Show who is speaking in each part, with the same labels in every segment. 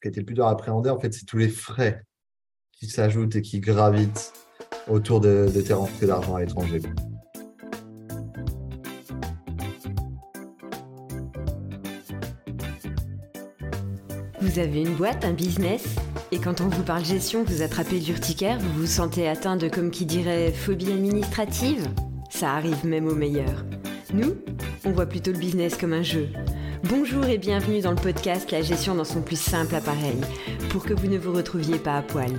Speaker 1: qui a été le plus dur à appréhender, en fait, c'est tous les frais qui s'ajoutent et qui gravitent autour de, de tes rentrées d'argent à l'étranger.
Speaker 2: Vous avez une boîte, un business? Et quand on vous parle gestion, vous attrapez l'urticaire, vous vous sentez atteint de, comme qui dirait, phobie administrative? Ça arrive même aux meilleurs. Nous, on voit plutôt le business comme un jeu. Bonjour et bienvenue dans le podcast La gestion dans son plus simple appareil, pour que vous ne vous retrouviez pas à poil.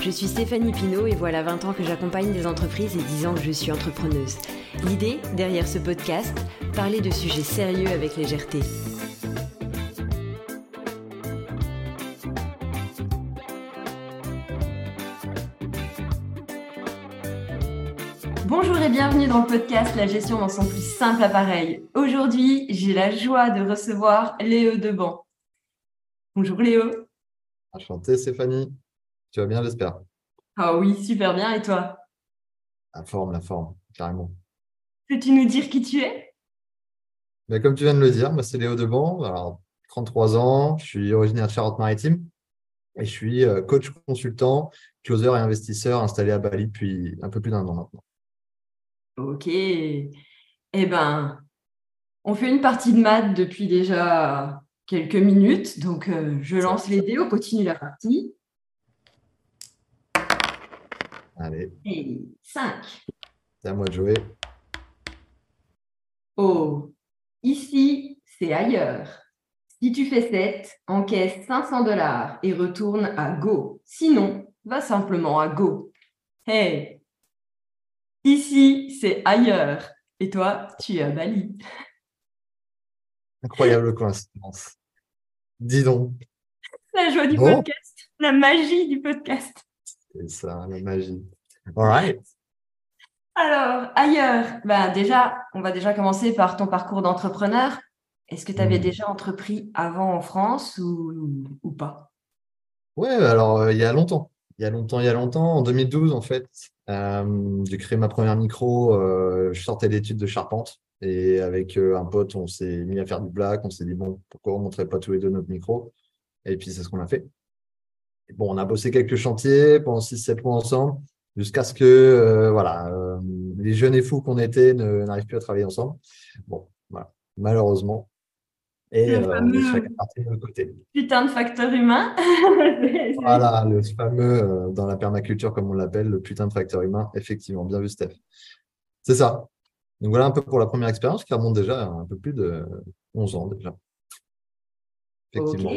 Speaker 2: Je suis Stéphanie Pinault et voilà 20 ans que j'accompagne des entreprises et 10 ans que je suis entrepreneuse. L'idée, derrière ce podcast, parler de sujets sérieux avec légèreté. Et bienvenue dans le podcast La gestion dans son plus simple appareil. Aujourd'hui, j'ai la joie de recevoir Léo Deban. Bonjour Léo.
Speaker 1: Enchanté Stéphanie. Tu vas bien, j'espère
Speaker 2: Ah oui, super bien. Et toi?
Speaker 1: La forme, la forme, carrément.
Speaker 2: Peux-tu nous dire qui tu es?
Speaker 1: Mais Comme tu viens de le dire, moi c'est Léo Deban, alors 33 ans, je suis originaire de Charente-Maritime et je suis euh, coach consultant, closer et investisseur installé à Bali depuis un peu plus d'un an maintenant.
Speaker 2: Ok. Eh ben, on fait une partie de maths depuis déjà quelques minutes. Donc, euh, je lance les dés, on continue la partie.
Speaker 1: Allez.
Speaker 2: Et 5.
Speaker 1: C'est à moi de jouer.
Speaker 2: Oh, ici, c'est ailleurs. Si tu fais 7, encaisse 500 dollars et retourne à Go. Sinon, va simplement à Go. Hey, Ici, c'est ailleurs. Et toi, tu es à Bali.
Speaker 1: Incroyable coïncidence. Dis donc.
Speaker 2: La joie du podcast, la magie du podcast.
Speaker 1: C'est ça, la magie. All right.
Speaker 2: Alors, ailleurs, ben déjà, on va déjà commencer par ton parcours d'entrepreneur. Est-ce que tu avais hmm. déjà entrepris avant en France ou, ou pas?
Speaker 1: Oui, alors euh, il y a longtemps. Il y a longtemps, il y a longtemps, en 2012 en fait, euh, j'ai créé ma première micro. Euh, je sortais d'études de charpente et avec euh, un pote, on s'est mis à faire du black. On s'est dit, bon, pourquoi on montrait pas tous les deux notre micro? Et puis, c'est ce qu'on a fait. bon, on a bossé quelques chantiers pendant 6-7 mois ensemble jusqu'à ce que voilà, les jeunes et fous qu'on était n'arrivent plus à travailler ensemble. Bon, voilà. Malheureusement,
Speaker 2: et le fameux... de côté. Putain de facteur humain.
Speaker 1: voilà, le fameux, euh, dans la permaculture, comme on l'appelle, le putain de facteur humain. Effectivement, bien vu, Steph. C'est ça. Donc voilà un peu pour la première expérience qui remonte déjà à un peu plus de 11 ans déjà.
Speaker 2: Effectivement.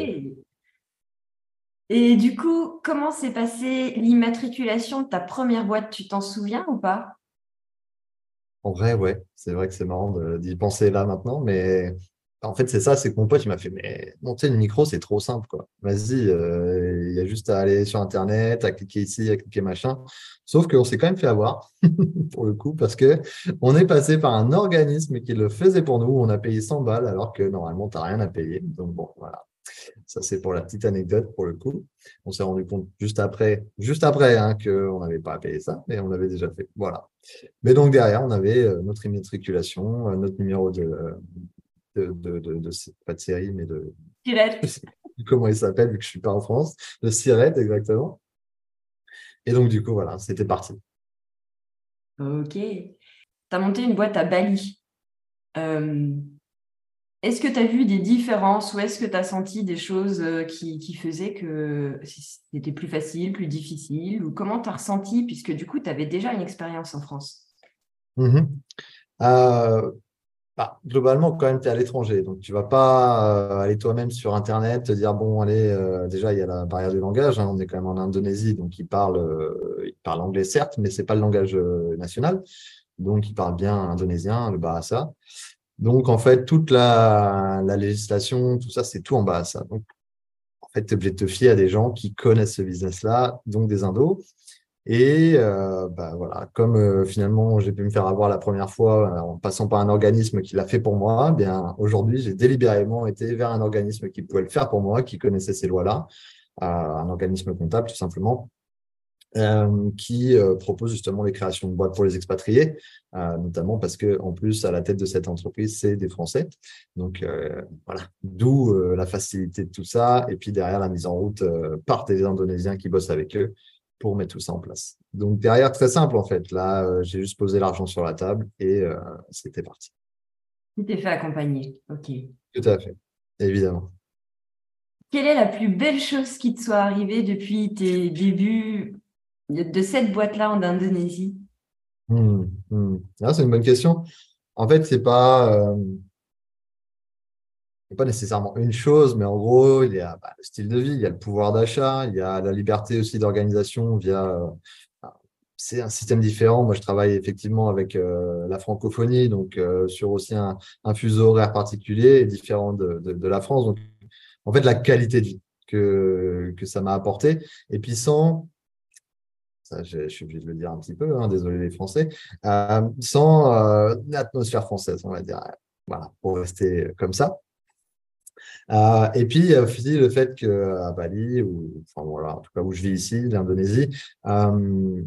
Speaker 2: Et du coup, comment s'est passée l'immatriculation de ta première boîte? Tu t'en souviens ou pas?
Speaker 1: En vrai, ouais. C'est vrai que c'est marrant d'y penser là maintenant, mais en fait, c'est ça, c'est que mon pote, m'a fait, mais monter le micro, c'est trop simple, quoi. Vas-y, euh, il y a juste à aller sur Internet, à cliquer ici, à cliquer machin. Sauf qu'on s'est quand même fait avoir, pour le coup, parce que on est passé par un organisme qui le faisait pour nous. On a payé 100 balles, alors que normalement, tu n'as rien à payer. Donc, bon, voilà. Ça, c'est pour la petite anecdote, pour le coup. On s'est rendu compte juste après, juste après, hein, qu'on n'avait pas à payer ça, mais on l'avait déjà fait. Voilà. Mais donc, derrière, on avait euh, notre immatriculation, euh, notre numéro de, de, de, de, pas de série, mais de. Comment il s'appelle, vu que je suis pas en France. De Sirette, exactement. Et donc, du coup, voilà, c'était parti.
Speaker 2: Ok. Tu as monté une boîte à Bali. Euh, est-ce que tu as vu des différences ou est-ce que tu as senti des choses euh, qui, qui faisaient que c'était plus facile, plus difficile Ou comment tu as ressenti, puisque du coup, tu avais déjà une expérience en France?
Speaker 1: Mmh euh, bah, globalement, quand même, tu es à l'étranger. Donc, tu vas pas euh, aller toi-même sur Internet, te dire, bon, allez, euh, déjà, il y a la barrière du langage. Hein, on est quand même en Indonésie, donc ils parlent, euh, ils parlent anglais, certes, mais c'est pas le langage national. Donc, ils parlent bien indonésien, le bahasa. Donc, en fait, toute la, la législation, tout ça, c'est tout en bahasa. Donc, en fait, tu es obligé de te fier à des gens qui connaissent ce business-là, donc des indos. Et euh, bah, voilà, comme euh, finalement j'ai pu me faire avoir la première fois euh, en passant par un organisme qui l'a fait pour moi, eh bien aujourd'hui j'ai délibérément été vers un organisme qui pouvait le faire pour moi, qui connaissait ces lois-là, un organisme comptable tout simplement. qui propose justement les créations de boîtes pour les expatriés, notamment parce que en plus à la tête de cette entreprise c'est des Français. Donc voilà, d'où la facilité de tout ça et puis derrière la mise en route par des Indonésiens qui bossent avec eux pour mettre tout ça en place. Donc derrière très simple en fait. Là j'ai juste posé l'argent sur la table et c'était parti.
Speaker 2: Tu t'es fait accompagner, ok.
Speaker 1: Tout à fait, évidemment.
Speaker 2: Quelle est la plus belle chose qui te soit arrivée depuis tes débuts de cette boîte-là en Indonésie?
Speaker 1: Hmm, hmm. Ah, C'est une bonne question. En fait, c'est pas, euh, pas nécessairement une chose, mais en gros, il y a bah, le style de vie, il y a le pouvoir d'achat, il y a la liberté aussi d'organisation via. Euh, c'est un système différent. Moi, je travaille effectivement avec euh, la francophonie, donc sur aussi un, fuseau horaire particulier différent de, de, la France. Donc, en fait, la qualité de vie que, que ça m'a apporté. Et puis sans je, suis obligé de le dire un petit peu, hein, désolé les Français, euh, sans euh, atmosphère française, on va dire. Voilà, pour rester comme ça. Euh, et puis, aussi le fait qu'à Bali, ou enfin voilà, en tout cas où je vis ici, l'Indonésie, en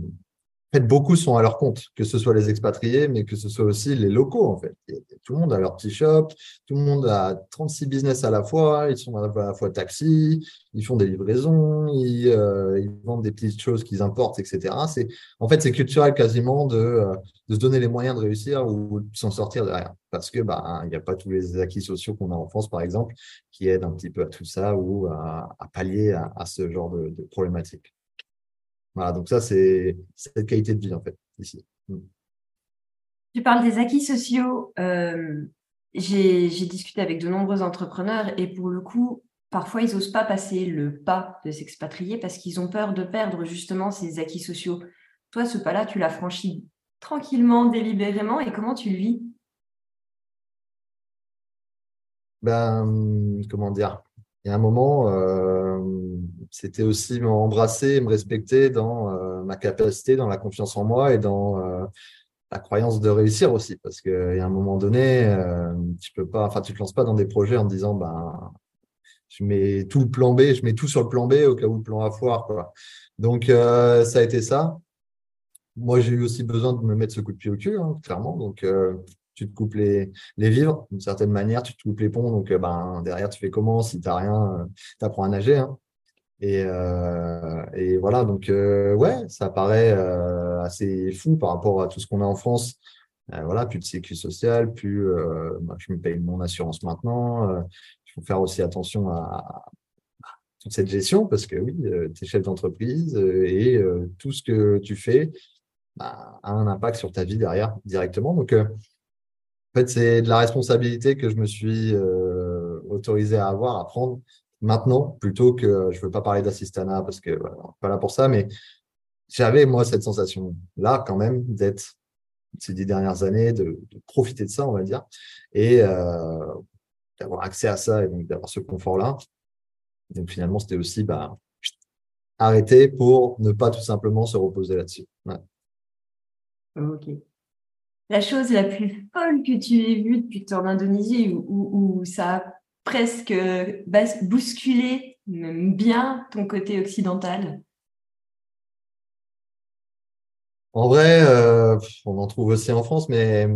Speaker 1: fait, beaucoup sont à leur compte, que ce soit les expatriés, mais que ce soit aussi les locaux, en fait. Tout le monde a leur petit shop, tout le monde a 36 business à la fois, ils sont à la fois taxi, ils font des livraisons, ils, euh, vendent des petites choses qu'ils importent, etc. C'est, en fait, c'est culturel quasiment de, euh, de, se donner les moyens de réussir ou de s'en sortir derrière. Parce que, bah, il n'y a pas tous les acquis sociaux qu'on a en France, par exemple, qui aident un petit peu à tout ça ou à, pallier à, ce genre de, problématiques. Voilà, donc ça, c'est cette qualité de vie, en fait, ici. Mm.
Speaker 2: Tu parles des acquis sociaux. Euh, j'ai discuté avec de nombreux entrepreneurs et pour le coup, parfois, ils n'osent pas passer le pas de s'expatrier parce qu'ils ont peur de perdre justement ces acquis sociaux. Toi, ce pas-là, tu l'as franchi tranquillement, délibérément et comment tu le vis?
Speaker 1: Ben, comment dire? Il y a un moment, euh, c'était aussi m'embrasser, me respecter dans euh, ma capacité, dans la confiance en moi et dans euh, la croyance de réussir aussi. Parce qu'il y a un moment donné, tu peux pas, enfin, tu te lances pas dans des projets en disant, ben, je mets tout le plan B, je mets tout sur le plan B au cas où le plan A foire. Quoi. Donc, ça a été ça. Moi, j'ai eu aussi besoin de me mettre ce coup de pied au cul, hein, clairement. Donc, tu te coupes les, les vivres d'une certaine manière, tu te coupes les ponts. Donc, euh, ben, derrière, tu fais comment? Si tu n'as rien, euh, tu apprends à nager. Hein. Et, euh, et, voilà, donc, ouais, ça paraît assez fou par rapport à tout ce qu'on a en France. voilà, plus de sécurité sociale, plus je me paye mon assurance maintenant. Il faut faire aussi attention à, toute cette gestion parce que oui, tu es chef d'entreprise et tout ce que tu fais bah, a un impact sur ta vie derrière directement. Donc, en fait, c'est de la responsabilité que je me suis euh, autorisé à avoir, à prendre maintenant, plutôt que je ne veux pas parler d'assistanat parce que voilà, pas là pour ça, mais j'avais moi cette sensation-là quand même d'être ces dix dernières années, de, profiter de ça, on va dire, et euh, d'avoir accès à ça et donc d'avoir ce confort-là. Donc finalement, c'était aussi bah, arrêter pour ne pas tout simplement se reposer là-dessus.
Speaker 2: Ok la chose la plus folle que tu aies vue depuis que tu es en Indonésie, où, ça a presque bousculé même bien ton côté occidental
Speaker 1: En vrai, euh, on en trouve aussi en France, mais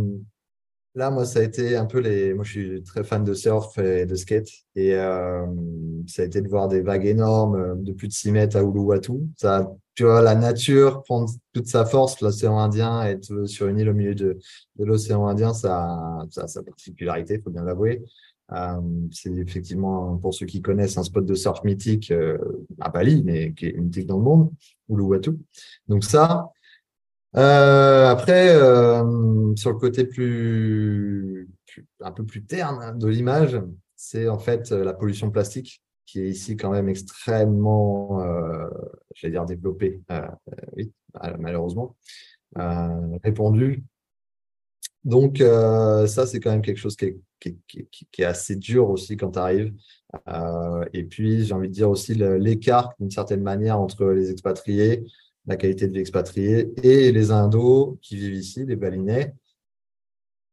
Speaker 1: Là, moi, ça a été un peu les. Moi, je suis très fan de surf et de skate. Et euh, ça a été de voir des vagues énormes euh, de plus de 6 mètres à Uluwatu. Ça, tu vois, la nature prendre toute sa force, l'océan Indien, être sur une île au milieu de, de l'océan Indien, ça, ça a sa particularité, il faut bien l'avouer. Euh, c'est effectivement, pour ceux qui connaissent, un spot de surf mythique euh, à Bali, mais qui est mythique dans le monde, Uluwatu. Donc ça, euh, après, euh, sur le côté plus, un peu plus terne de l'image, c'est en fait la pollution plastique qui est ici quand même extrêmement, euh, j'allais dire développée, euh, malheureusement, répandue. Donc ça, c'est quand même quelque chose qui est, assez dur aussi quand tu arrives. et puis, j'ai envie de dire aussi l'écart, d'une certaine manière, entre les expatriés la qualité de vie et les Indos qui vivent ici, les Balinais,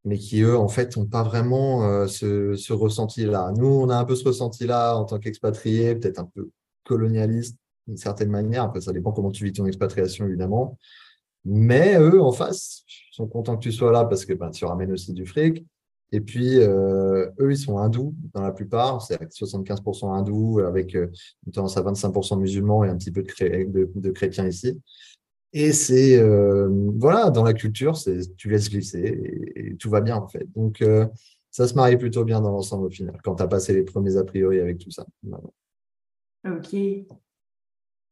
Speaker 1: mais qui, eux, en fait, n'ont pas vraiment euh, ce, ce ressenti-là. Nous, on a un peu ce ressenti-là en tant qu'expatriés, peut-être un peu colonialiste, d'une certaine manière. Après, ça dépend comment tu vis ton expatriation, évidemment. Mais eux, en face, sont contents que tu sois là parce que ben, tu ramènes aussi du fric. Et puis, euh, eux, ils sont hindous dans la plupart. C'est 75% hindous avec euh, une tendance à 25% musulmans et un petit peu de, chrétiens ici. Et c'est, euh, voilà, dans la culture, tu laisses glisser et, tout va bien, en fait. Donc, ça se marie plutôt bien dans l'ensemble au final, quand tu as passé les premiers a priori avec tout ça.
Speaker 2: Ok.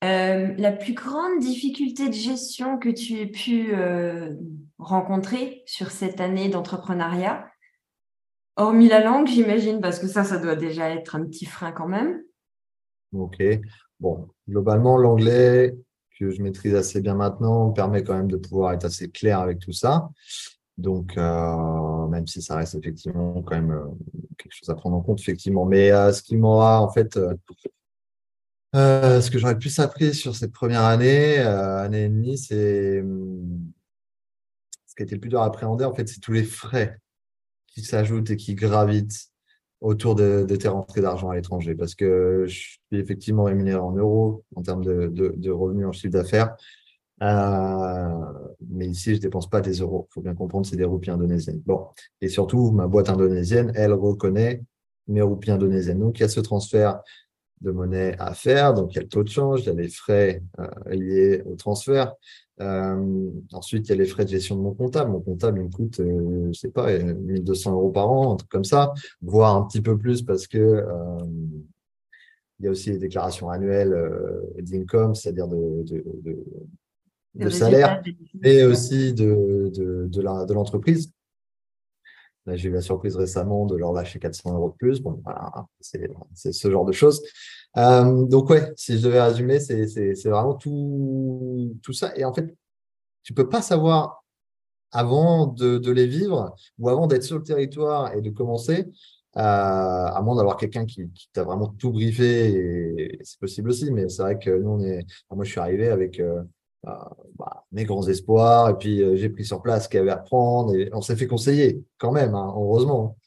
Speaker 2: Euh, la plus grande difficulté de gestion que tu aies pu euh, rencontrer sur cette année d'entrepreneuriat, hormis la langue, j'imagine, parce que ça, ça doit déjà être un petit frein quand même.
Speaker 1: Ok. Bon, globalement, l'anglais, que je maîtrise assez bien maintenant, permet quand même de pouvoir être assez clair avec tout ça. Donc, euh, même si ça reste effectivement quand même quelque chose à prendre en compte, effectivement. Mais ce qui m'aura en fait euh, ce que j'aurais plus appris sur cette première année, euh, année et demie, c'est hum, ce qui a été le plus dur à appréhender, en fait, c'est tous les frais qui s'ajoutent et qui gravitent autour de, tes rentrées d'argent à l'étranger. Parce que je suis effectivement rémunéré en euros en termes de, revenus en chiffre d'affaires. Euh, mais ici, je dépense pas des euros. Il faut bien comprendre, c'est des roupies indonésiennes. Bon. Et surtout, ma boîte indonésienne, elle reconnaît mes roupies indonésiennes. Donc, il y a ce transfert de monnaie à faire. Donc, il y a le taux de change, il y a les frais euh, liés au transfert. Euh, ensuite, il y a les frais de gestion de mon comptable. Mon comptable, il me coûte, euh, je sais pas, 1200 euros par an, un truc comme ça, voire un petit peu plus parce que il y a aussi les déclarations annuelles d'income, c'est-à-dire de, de, salaire, et aussi de, de l'entreprise. J'ai eu la surprise récemment de leur lâcher 400 euros de plus. Bon, voilà, c'est ce genre de choses. Euh, donc, ouais, si je devais résumer, c'est vraiment tout, tout ça. Et en fait, tu peux pas savoir avant de, de les vivre ou avant d'être sur le territoire et de commencer, euh, à moins d'avoir quelqu'un qui, qui t'a vraiment tout briefé. C'est possible aussi, mais c'est vrai que nous, on est. moi, je suis arrivé avec. Euh, bah, mes grands espoirs. Et puis, euh, j'ai pris sur place ce qu'il y avait à prendre. Et on s'est fait conseiller quand même, hein, heureusement.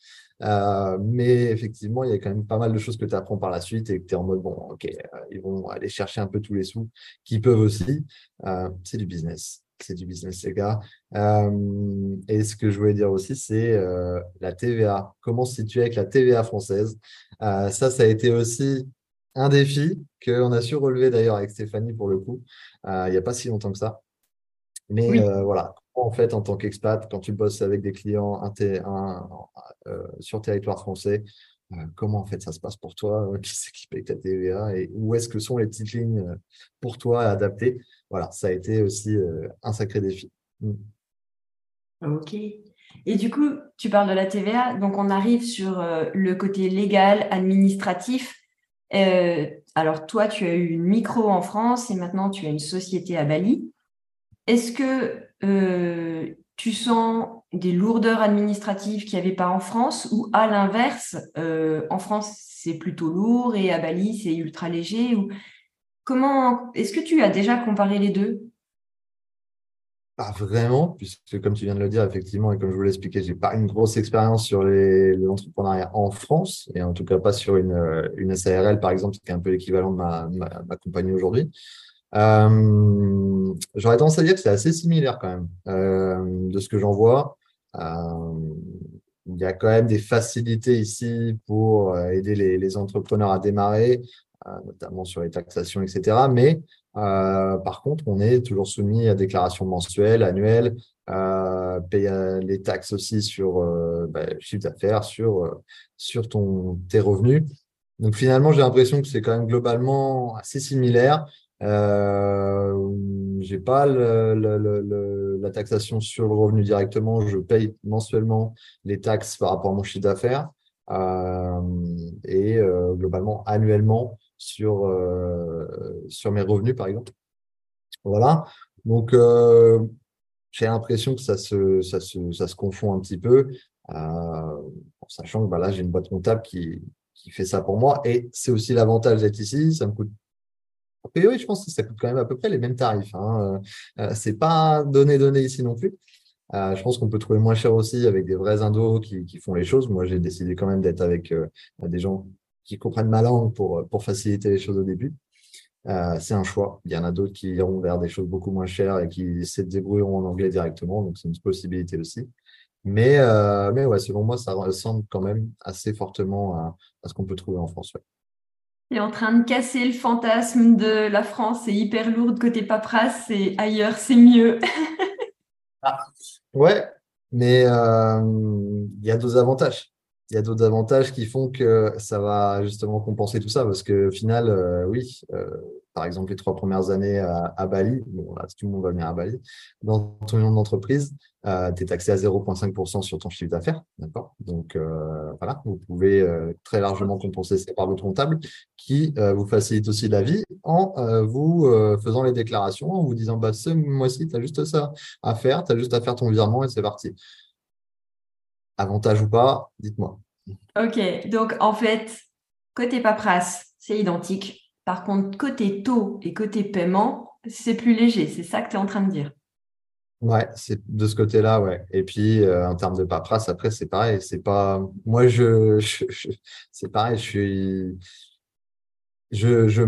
Speaker 1: Euh, mais effectivement, il y a quand même pas mal de choses que tu apprends par la suite et que tu es en mode, bon, ok, ils vont aller chercher un peu tous les sous qui peuvent aussi. c'est du business. C'est du business, les gars. et ce que je voulais dire aussi, c'est la TVA. Comment se situer avec la TVA française? Ça, ça a été aussi un défi qu'on a su relever d'ailleurs avec Stéphanie pour le coup, euh, il n'y a pas si longtemps que ça. Mais euh, voilà, en fait, en tant qu'expat, quand tu bosses avec des clients euh, sur territoire français, comment en fait ça se passe pour toi? Qui c'est qui paye ta TVA? Et où est-ce que sont les petites lignes pour toi à adapter? Voilà, ça a été aussi un sacré défi. Mm.
Speaker 2: Ok. Et du coup, tu parles de la TVA, donc on arrive sur le côté légal, administratif. Euh, alors toi, tu as eu une micro en France et maintenant tu as une société à Bali. Est-ce que euh, tu sens des lourdeurs administratives qu'il n'y avait pas en France ou à l'inverse, euh, en France c'est plutôt lourd et à Bali c'est ultra léger ou comment est-ce que tu as déjà comparé les deux?
Speaker 1: Pas vraiment, puisque comme tu viens de le dire, effectivement, et comme je vous l'ai expliqué, j'ai pas une grosse expérience sur l'entrepreneuriat en France, et en tout cas pas sur une, une SARL, par exemple, qui est un peu l'équivalent de ma, ma, compagnie aujourd'hui. Euh, J'aurais tendance à dire que c'est assez similaire quand même, euh, de ce que j'en vois. Euh, il y a quand même des facilités ici pour aider les, entrepreneurs à démarrer, notamment sur les taxations, etc. Mais euh, par contre, on est toujours soumis à déclaration mensuelle, annuelle, euh, payer les taxes aussi sur euh, bah, chiffre d'affaires, sur, euh, sur ton, tes revenus. Donc finalement, j'ai l'impression que c'est quand même globalement assez similaire. Euh, j'ai pas la taxation sur le revenu directement, je paye mensuellement les taxes par rapport à mon chiffre d'affaires euh, et globalement annuellement sur, euh, sur mes revenus, par exemple. Voilà. Donc, euh, j'ai l'impression que ça se, ça, se, ça se confond un petit peu, euh, en sachant que bah, là, j'ai une boîte comptable qui, qui fait ça pour moi. Et c'est aussi l'avantage d'être ici. Ça me coûte. A priori, je pense que ça coûte quand même à peu près les mêmes tarifs. Hein. Euh, c'est pas donné donné ici non plus. Je pense qu'on peut trouver moins cher aussi avec des vrais indos qui, qui font les choses. Moi, j'ai décidé quand même d'être avec des gens qui comprennent ma langue pour, pour faciliter les choses au début. c'est un choix. Il y en a d'autres qui iront vers des choses beaucoup moins chères et qui se débrouilleront en anglais directement. Donc, c'est une possibilité aussi. Mais, mais ouais, selon moi, ça ressemble quand même assez fortement à, ce qu'on peut trouver en France.
Speaker 2: Tu es en train de casser le fantasme de la France, c'est hyper lourd côté paperasse et ailleurs, c'est mieux.
Speaker 1: ah, ouais, mais il y a d'autres avantages il y a d'autres avantages qui font que ça va justement compenser tout ça. Parce que au final, euh, oui, euh, par exemple, les trois premières années à, Bali, bon, là, tout le monde va venir à Bali, dans ton nom d'entreprise, euh, tu es taxé à 0,5% sur ton chiffre d'affaires. D'accord? Donc, voilà, vous pouvez très largement compenser ça par votre comptable qui vous facilite aussi la vie en vous faisant les déclarations, en vous disant bah, ce mois-ci, tu as juste ça à faire, tu as juste à faire ton virement et c'est parti. Avantage ou pas, dites-moi.
Speaker 2: Ok, donc en fait, côté paperasse, c'est identique. Par contre, côté taux et côté paiement, c'est plus léger. C'est ça que tu es en train de dire.
Speaker 1: Ouais, c'est de ce côté-là, ouais. Et puis, euh, en termes de paperasse, après, c'est pareil. C'est pas. Moi, je, c'est pareil. Je suis. Je, je,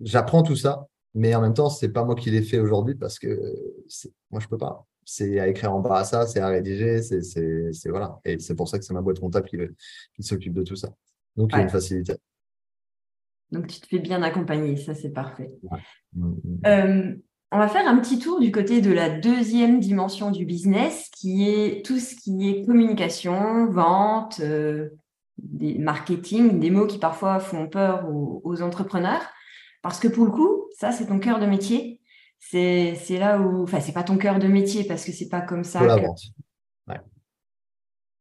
Speaker 1: j'apprends tout ça, mais en même temps, c'est pas moi qui l'ai fait aujourd'hui parce que moi, je peux pas c'est à écrire en bas à ça, c'est à rédiger, c'est voilà. Et c'est pour ça que c'est ma boîte comptable qui, qui s'occupe de tout ça. Donc, il y a une facilité.
Speaker 2: Donc, tu te fais bien accompagner, ça c'est parfait. Mm, mm. Euh, on va faire un petit tour du côté de la deuxième dimension du business, qui est tout ce qui est communication, vente, euh, des marketing, des mots qui parfois font peur aux, aux entrepreneurs. Parce que pour le coup, ça, c'est ton cœur de métier c'est là où, enfin, c'est pas ton cœur de métier parce que c'est pas comme ça.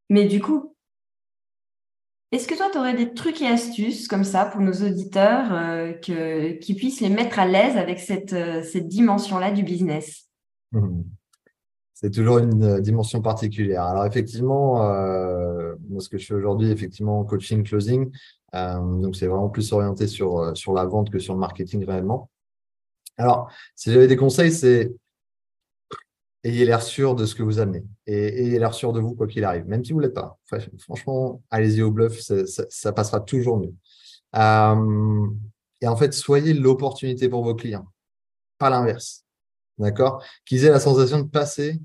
Speaker 2: Mais du coup, est-ce que toi, tu aurais des trucs et astuces comme ça pour nos auditeurs euh, que, qui puissent les mettre à l'aise avec cette, euh, cette dimension-là du business?
Speaker 1: Mmh. C'est toujours une euh, dimension particulière. Alors effectivement, moi, ce que je fais aujourd'hui, effectivement, coaching, closing, donc c'est vraiment plus orienté sur, sur la vente que sur le marketing réellement. Alors, si j'avais des conseils, c'est ayez l'air sûr de ce que vous amenez et ayez l'air sûr de vous quoi qu'il arrive, même si vous ne l'êtes pas. franchement, allez-y au bluff, ça, passera toujours mieux. Euh, et en fait, soyez l'opportunité pour vos clients, pas l'inverse. D'accord? Qu'ils aient la sensation de passer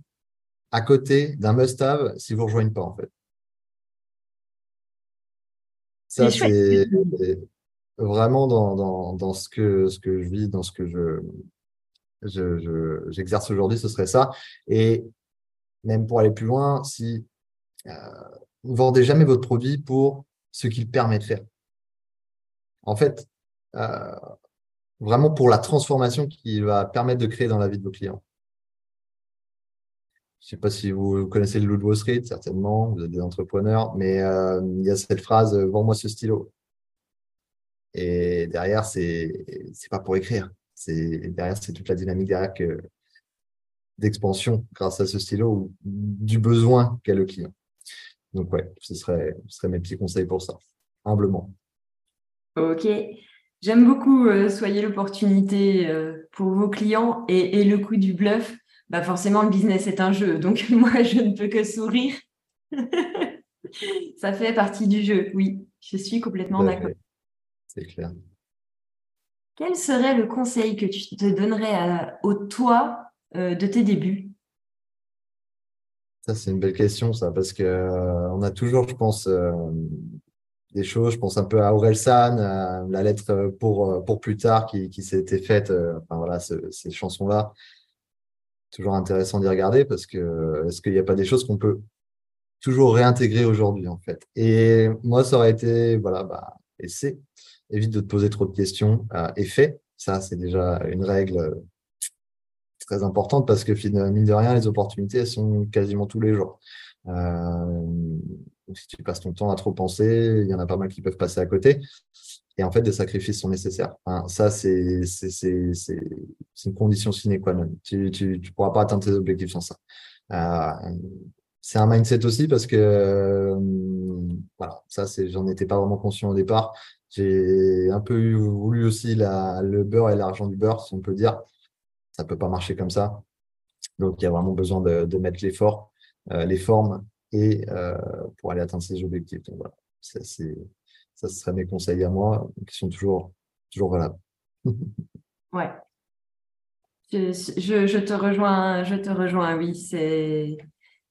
Speaker 1: à côté d'un must-have si vous ne rejoignez pas, en fait. Ça, c'est vraiment dans, dans, ce, que, ce que je vis, dans ce que je, je, j'exerce aujourd'hui, ce serait ça. Et même pour aller plus loin, si euh, vendez jamais votre produit pour ce qu'il permet de faire. En fait, euh, vraiment pour la transformation qu'il va permettre de créer dans la vie de vos clients. Je ne sais pas si vous connaissez le Wall Street, certainement, vous êtes des entrepreneurs, mais euh, il y a cette phrase « Vends-moi ce stylo ». Et derrière, c'est pas pour écrire. C'est derrière, c'est toute la dynamique derrière d'expansion grâce à ce stylo ou du besoin qu'a le client. Donc ouais, ce serait, ce serait mes petits conseils pour ça, humblement.
Speaker 2: Ok. J'aime beaucoup euh, soyez l'opportunité euh, pour vos clients et, et, le coup du bluff. Bah forcément, le business est un jeu, donc moi, je ne peux que sourire. Ça fait partie du jeu, oui. Je suis complètement d'accord
Speaker 1: c'est clair.
Speaker 2: Quel serait le conseil que tu te donnerais au toi euh, de tes débuts?
Speaker 1: Ça, c'est une belle question, ça, parce que euh, on a toujours, je pense, euh, des choses. Je pense un peu à Aurel San, la lettre pour, pour plus tard qui, qui s'était faite, enfin voilà, ces chansons-là. Toujours intéressant d'y regarder parce que est-ce qu'il n'y a pas des choses qu'on peut toujours réintégrer aujourd'hui, en fait? Et moi, ça aurait été, voilà, bah, et c'est évite de te poser trop de questions euh, et fais. Ça, c'est déjà une règle euh, très importante parce que mine de rien, les opportunités, elles sont quasiment tous les jours. Euh, si tu passes ton temps à trop penser, il y en a pas mal qui peuvent passer à côté. Et en fait, des sacrifices sont nécessaires. ça, c'est une condition sine qua non. Tu ne pourras pas atteindre tes objectifs sans ça. c'est un mindset aussi parce que voilà, ça, j'en étais pas vraiment conscient au départ. J'ai un peu voulu aussi le beurre et l'argent du beurre, si on peut dire. Ça peut pas marcher comme ça. Donc, il y a vraiment besoin de, mettre l'effort, euh, les formes et euh, pour aller atteindre ces objectifs. Donc, voilà, ça, ça serait mes conseils à moi qui sont toujours, toujours valables.
Speaker 2: ouais. Je, je, te rejoins, je te rejoins, oui. C'est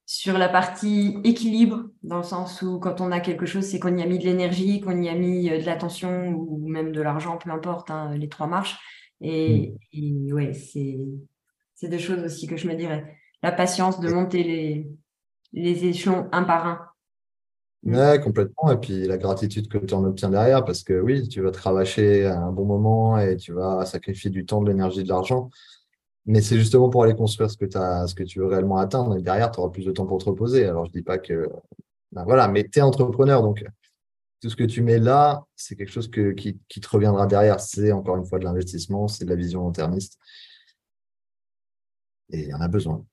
Speaker 2: sur la partie équilibre, dans le sens où quand on a quelque chose, c'est qu'on y a mis de l'énergie, qu'on y a mis euh, de l'attention ou même de l'argent, peu importe, hein, les trois marches. Et, mm. et ouais, c'est des choses aussi que je me dirais. La patience de monter les, les échelons un par un.
Speaker 1: Ouais, complètement. Et puis la gratitude que tu en obtiens derrière, parce que oui, tu vas te rabâcher à un bon moment et tu vas sacrifier du temps, de l'énergie, de l'argent. Mais c'est justement pour aller construire ce que, as, ce que tu veux réellement atteindre. Et derrière, tu auras plus de temps pour te reposer. Alors, je dis pas que. Ben voilà, mais tu es entrepreneur. Donc, tout ce que tu mets là, c'est quelque chose que, qui, qui, te reviendra derrière. C'est encore une fois de l'investissement, c'est de la vision long-termiste. Et il y en a besoin.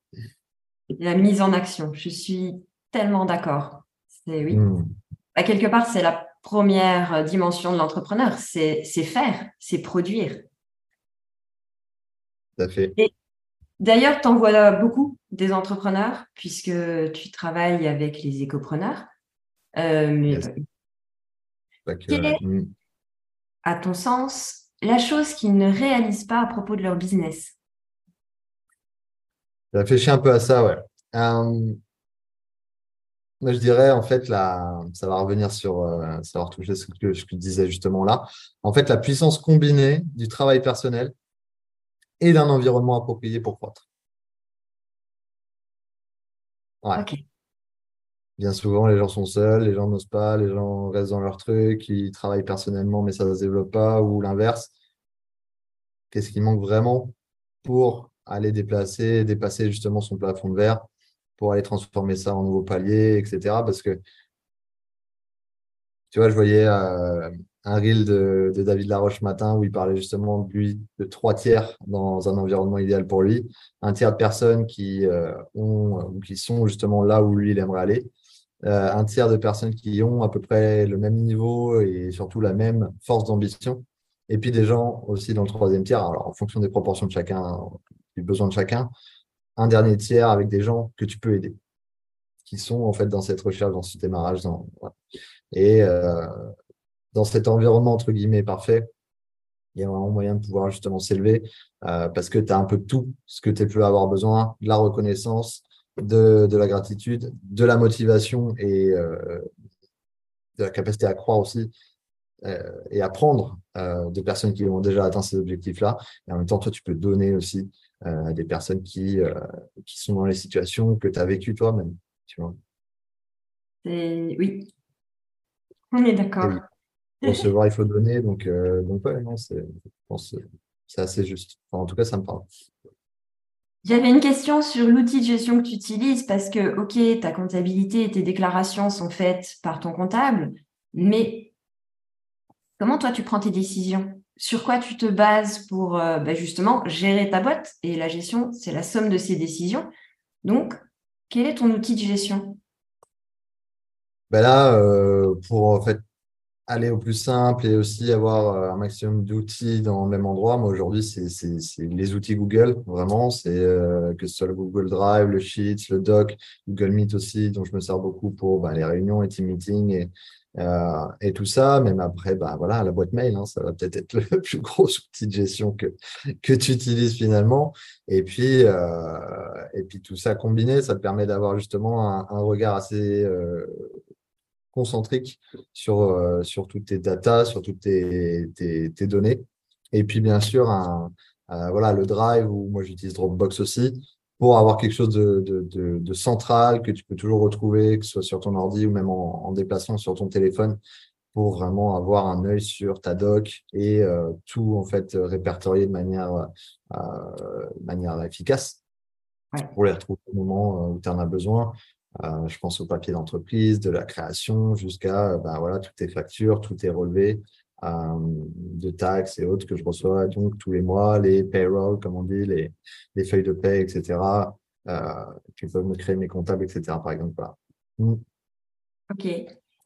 Speaker 2: La mise en action. Je suis tellement d'accord. C'est oui. À bah, quelque part, c'est la première dimension de l'entrepreneur. C'est faire, c'est produire
Speaker 1: fait.
Speaker 2: D'ailleurs, tu en vois beaucoup des entrepreneurs puisque tu travailles avec les écopreneurs. Euh, quelle est, hmm. à ton sens, la chose qu'ils ne réalisent pas à propos de leur business?
Speaker 1: J'ai réfléchi un peu à ça, ouais. Euh, moi, je dirais, en fait, la, ça va revenir sur, euh, ça va retoucher ce que, ce que je disais justement là. En fait, la puissance combinée du travail personnel et d'un environnement approprié pour croître. Bien souvent, les gens sont seuls, les gens n'osent pas, les gens restent dans leur truc, ils travaillent personnellement, mais ça ne se développe pas, ou l'inverse. Qu'est-ce qui manque vraiment pour aller déplacer, dépasser justement son plafond de verre, pour aller transformer ça en nouveau palier, etc. Parce que, tu vois, je voyais euh, un reel de, David Laroche matin où il parlait justement de lui de trois tiers dans un environnement idéal pour lui, un tiers de personnes qui euh, ont qui sont justement là où lui il aimerait aller, euh, un tiers de personnes qui ont à peu près le même niveau et surtout la même force d'ambition, et puis des gens aussi dans le troisième tiers, alors en fonction des proportions de chacun, du besoin de chacun, un dernier tiers avec des gens que tu peux aider, qui sont en fait dans cette recherche, dans ce démarrage, et euh, dans cet environnement entre guillemets parfait, il y a vraiment moyen de pouvoir justement s'élever euh, parce que tu as un peu tout ce que tu peux avoir besoin, de la reconnaissance, de, de la gratitude, de la motivation et euh, de la capacité à croire aussi euh, et apprendre euh, de personnes qui ont déjà atteint ces objectifs-là. Et en même temps, toi, tu peux donner aussi à des personnes qui, qui sont dans les situations que tu as vécues toi-même. Tu vois.
Speaker 2: Oui, on est d'accord
Speaker 1: recevoir, il faut donner. Donc, euh, donc ouais, non, c'est, c'est assez juste. en tout cas, ça me parle.
Speaker 2: J'avais une question sur l'outil de gestion que tu utilises parce que, OK, ta comptabilité et tes déclarations sont faites par ton comptable, mais comment toi tu prends tes décisions? Sur quoi tu te bases pour euh, bah, justement gérer ta boîte? Et la gestion, c'est la somme de ces décisions. Donc, quel est ton outil de gestion?
Speaker 1: Ben là, euh, pour en fait aller au plus simple et aussi avoir euh, un maximum d'outils dans le même endroit. Moi, aujourd'hui, c'est les outils Google, vraiment. C'est euh, que ce soit le Google Drive, le Sheets, le Doc, Google Meet aussi, dont je me sers beaucoup pour bah, les réunions et team meetings et, euh, et tout ça. Même après, bah, voilà, la boîte mail, hein, ça va peut-être être le plus gros outil de gestion que, que tu utilises finalement. Et puis, et puis, tout ça combiné, ça te permet d'avoir justement un, un regard assez concentrique sur, euh, sur toutes tes datas, sur toutes tes, tes, données. Et puis, bien sûr, un, voilà, le Drive, ou moi j'utilise Dropbox aussi, pour avoir quelque chose de, de, de, central que tu peux toujours retrouver, que ce soit sur ton ordi ou même en, en déplacement sur ton téléphone, pour vraiment avoir un œil sur ta doc et euh, tout en fait répertorié de manière, euh, manière efficace pour les retrouver au moment où tu en as besoin. Euh, je pense au papier d'entreprise, de la création, jusqu'à ben voilà, toutes tes factures, tout est relevé euh, de taxes et autres que je reçois donc tous les mois, les payroll, comme on dit, les, les feuilles de paie, etc. Tu peux me créer mes comptables, etc. Par exemple. Voilà.
Speaker 2: Mm. Ok.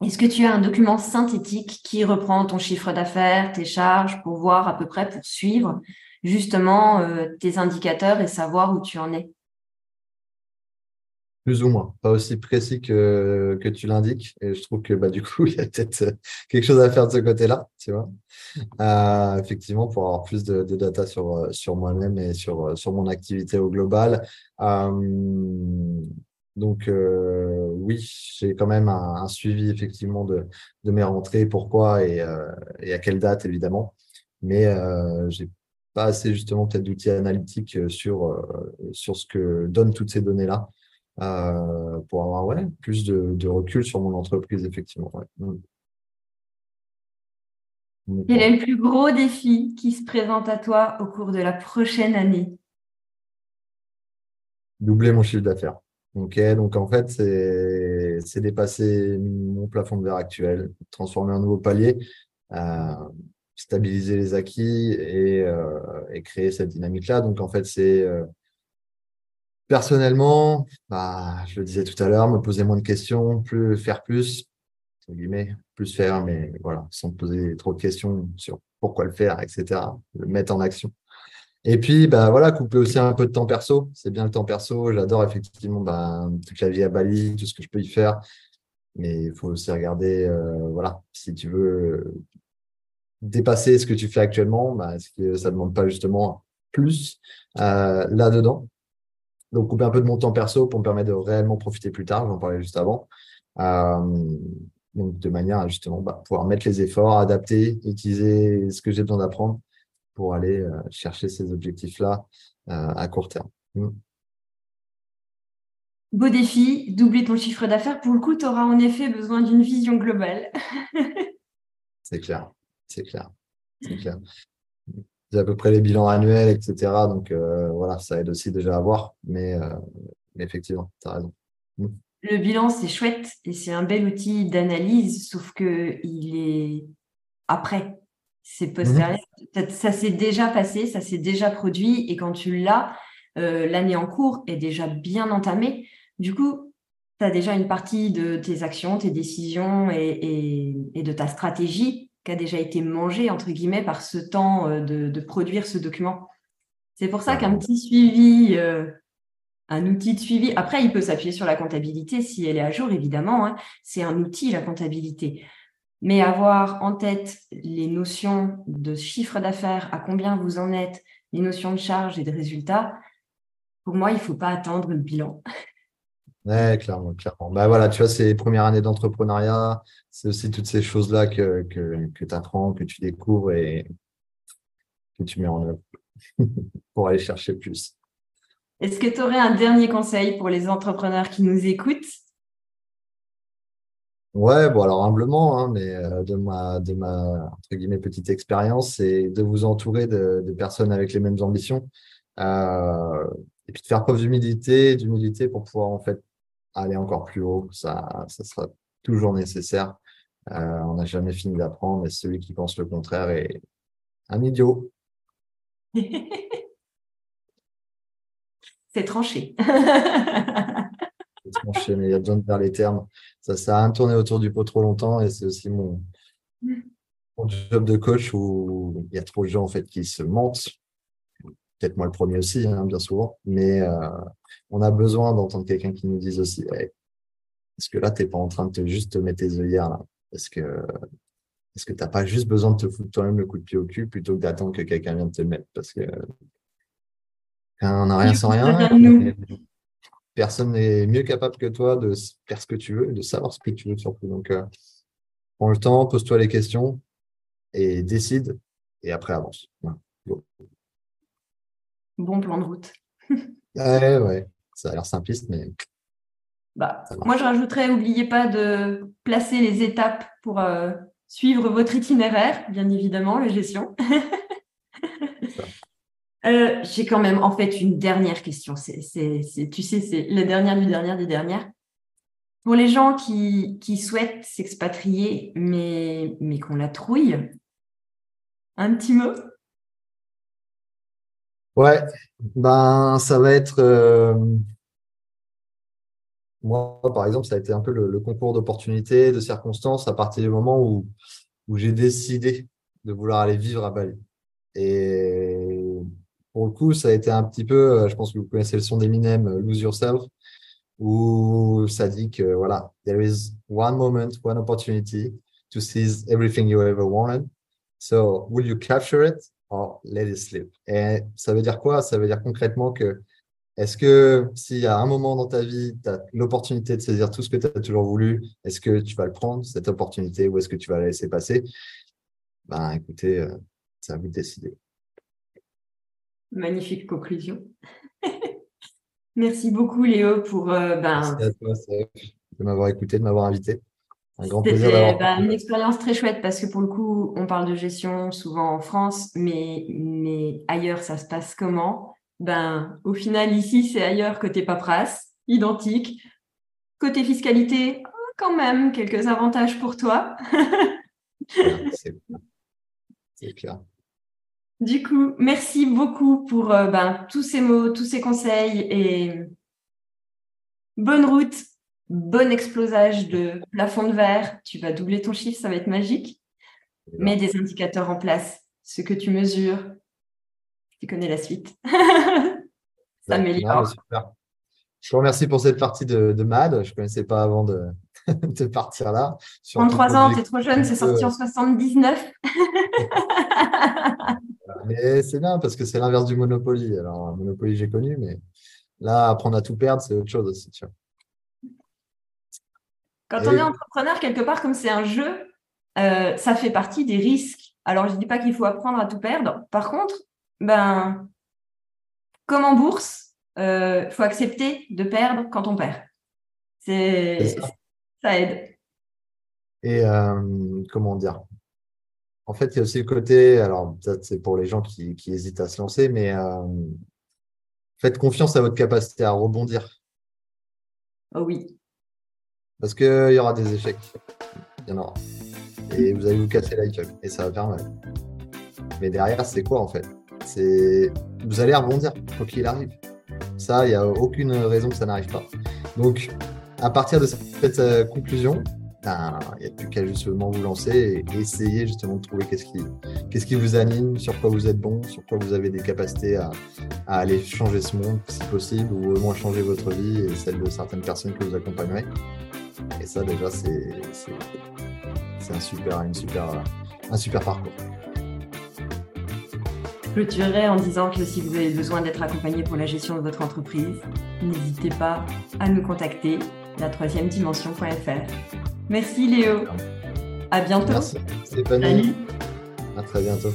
Speaker 2: Est-ce que tu as un document synthétique qui reprend ton chiffre d'affaires, tes charges, pour voir à peu près, pour suivre justement tes indicateurs et savoir où tu en es?
Speaker 1: Plus ou moins, pas aussi précis que, que tu l'indiques. Et je trouve que bah, du coup, il y a peut-être euh, quelque chose à faire de ce côté-là, tu vois. Euh, effectivement, pour avoir plus de, data sur, euh, sur moi-même et sur, sur mon activité au global. donc, oui, j'ai quand même un, suivi effectivement de, de mes rentrées, pourquoi et, et à quelle date, évidemment. Mais j'ai pas assez justement peut-être d'outils analytiques sur, sur ce que donnent toutes ces données-là. Euh, pour avoir ouais, plus de, recul sur mon entreprise, effectivement. Mm.
Speaker 2: Quel est le plus gros défi qui se présente à toi au cours de la prochaine année?
Speaker 1: Doubler mon chiffre d'affaires. Ok, donc en fait, c'est dépasser mon plafond de verre actuel, transformer un nouveau palier, euh, stabiliser les acquis et, euh, et créer cette dynamique-là. Donc en fait, c'est Personnellement, bah, je le disais tout à l'heure, me poser moins de questions, plus faire plus, guillemets, plus faire, mais voilà, sans poser trop de questions sur pourquoi le faire, etc. Le mettre en action. Et puis, bah voilà, couper aussi un peu de temps perso. C'est bien le temps perso. J'adore effectivement bah, toute la vie à Bali, tout ce que je peux y faire. Mais il faut aussi regarder, euh, voilà, si tu veux dépasser ce que tu fais actuellement, bah, est-ce que ça ne demande pas justement plus euh, là-dedans donc, couper un peu de mon temps perso pour me permettre de réellement profiter plus tard. J'en parlais juste avant. Euh, donc, de manière à justement bah, pouvoir mettre les efforts, adapter, utiliser ce que j'ai besoin d'apprendre pour aller euh, chercher ces objectifs-là euh, à court terme. Mm.
Speaker 2: Beau défi, doubler ton chiffre d'affaires. Pour le coup, tu auras en effet besoin d'une vision globale.
Speaker 1: c'est clair, c'est clair, c'est clair à peu près les bilans annuels, etc. Donc euh, voilà, ça aide aussi déjà à voir. Mais, euh, effectivement, tu as raison.
Speaker 2: Mm. Le bilan, c'est chouette et c'est un bel outil d'analyse, sauf que il est après. C'est postérieur. Mm-hmm. Ça, s'est déjà passé, ça s'est déjà produit. Et quand tu l'as, euh, l'année en cours est déjà bien entamée. Du coup, tu as déjà une partie de tes actions, tes décisions et, et de ta stratégie qui a déjà été mangé, entre guillemets, par ce temps euh, de, produire ce document. C'est pour ça qu'un petit suivi, euh, un outil de suivi, après, il peut s'appuyer sur la comptabilité si elle est à jour, évidemment. Hein. c'est un outil, la comptabilité. Mais avoir en tête les notions de chiffre d'affaires, à combien vous en êtes, les notions de charges et de résultats, pour moi, il ne faut pas attendre le bilan.
Speaker 1: Ouais, clairement, clairement. Bah voilà, tu vois, c'est les premières années d'entrepreneuriat, c'est aussi toutes ces choses-là que, que, que tu apprends, que tu découvres et que tu mets en œuvre pour aller chercher plus.
Speaker 2: Est-ce que tu aurais un dernier conseil pour les entrepreneurs qui nous écoutent?
Speaker 1: Ouais, bon alors humblement, hein, mais euh, de ma, de ma entre guillemets petite expérience, c'est de vous entourer de, de, personnes avec les mêmes ambitions, euh, et puis de faire preuve d'humilité, d'humilité pour pouvoir en fait aller encore plus haut, ça, ça sera toujours nécessaire. Euh, on n'a jamais fini d'apprendre et celui qui pense le contraire est un idiot.
Speaker 2: C'est tranché.
Speaker 1: c'est tranché, mais il y a besoin de faire les termes. Ça sert à rien de tourner autour du pot trop longtemps et c'est aussi mon, mon, job de coach où il y a trop de gens en fait qui se mentent peut-être moi le premier aussi, hein, bien souvent, mais euh, on a besoin d'entendre quelqu'un qui nous dise aussi est-ce que là, tu n'es pas en train de te juste te mettre tes œillères là? Est-ce que est-ce que tu n'as pas juste besoin de te foutre toi-même le coup de pied au cul plutôt que d'attendre que quelqu'un vienne te le mettre? Parce que on n'a rien sans rien, personne n'est mieux capable que toi de faire ce que tu veux et de savoir ce que tu veux surtout. Donc, euh, prends le temps, pose-toi les questions et décide et après avance.
Speaker 2: Bon plan de route.
Speaker 1: ouais, ouais, ça a l'air simpliste, mais.
Speaker 2: Bah, moi, je rajouterais, n'oubliez pas de placer les étapes pour euh, suivre votre itinéraire, bien évidemment, la gestion. Euh, j'ai quand même, en fait, une dernière question. C'est, tu sais, c'est la dernière du dernière du dernière. Pour les gens qui, qui souhaitent s'expatrier, mais, mais qu'on la trouille, un petit mot?
Speaker 1: Ouais, ben ça va être euh, moi par exemple ça a été un peu le, concours d'opportunités, de circonstances à partir du moment où, où j'ai décidé de vouloir aller vivre à Bali. Et pour le coup ça a été un petit peu, euh, je pense que vous connaissez le son d'Eminem, Lose Yourself. où ça dit que voilà, there is one moment, one opportunity to seize everything you ever wanted. So, will you capture it? Or let it slip? Et ça veut dire quoi? Ça veut dire concrètement que est-ce que s'il y a un moment dans ta vie, tu as l'opportunité de saisir tout ce que tu as toujours voulu, est-ce que tu vas le prendre, cette opportunité, ou est-ce que tu vas la laisser passer? Ben écoutez, euh, c'est à vous de décider.
Speaker 2: Magnifique conclusion. Merci beaucoup Léo pour euh, ben,
Speaker 1: Merci à toi, de m'avoir écouté, de m'avoir invité.
Speaker 2: Un grand plaisir d'avoir. Ben, une expérience très chouette parce que pour le coup, on parle de gestion souvent en France, mais, mais ailleurs, ça se passe comment? Ben, au final, ici, c'est ailleurs côté paperasse, identique. Côté fiscalité, quand même, quelques avantages pour toi.
Speaker 1: c'est clair.
Speaker 2: Du coup, merci beaucoup pour euh, ben, tous ces mots, tous ces conseils et bonne route, bon explosage de plafond de verre. Tu vas doubler ton chiffre, ça va être magique. Mets des indicateurs en place, ce que tu mesures, tu connais la suite. ça m'améliore.
Speaker 1: Je vous remercie pour cette partie de, MAD. Je ne connaissais pas avant de, de partir là.
Speaker 2: 33 ans, tu es trop jeune, c'est sorti en 79.
Speaker 1: mais c'est bien parce que c'est l'inverse du Monopoly. Alors, Monopoly, j'ai connu, mais là, apprendre à tout perdre, c'est autre chose aussi.
Speaker 2: Quand on est entrepreneur, quelque part, comme c'est un jeu, euh, ça fait partie des risques. Alors, je ne dis pas qu'il faut apprendre à tout perdre. Par contre, ben, comme en bourse, il euh, faut accepter de perdre quand on perd. C'est ça. aide.
Speaker 1: Et euh, comment dire? En fait, il y a aussi le côté, alors peut-être c'est pour les gens qui, hésitent à se lancer, mais faites confiance à votre capacité à rebondir.
Speaker 2: Oh oui.
Speaker 1: Parce qu'il y aura des échecs. Il y en aura. Et vous allez vous casser la gueule. Et ça va faire mal. Mais derrière, c'est quoi en fait? C'est vous allez rebondir quoi qu'il arrive. Ça, il n'y a aucune raison que ça n'arrive pas. Donc, à partir de cette euh, conclusion, ben, il n'y a plus qu'à justement vous lancer et essayer justement de trouver qu'est-ce qui, qui vous anime, sur quoi vous êtes bon, sur quoi vous avez des capacités à, aller changer ce monde si possible, ou au moins changer votre vie et celle de certaines personnes que vous accompagnerez. Et ça, déjà, c'est, un super, une super, un super parcours
Speaker 2: clôturerai en disant que si vous avez besoin d'être accompagné pour la gestion de votre entreprise, n'hésitez pas à nous contacter, la troisième dimension.fr. Merci Léo. À bientôt.
Speaker 1: Merci Stéphanie. À très bientôt.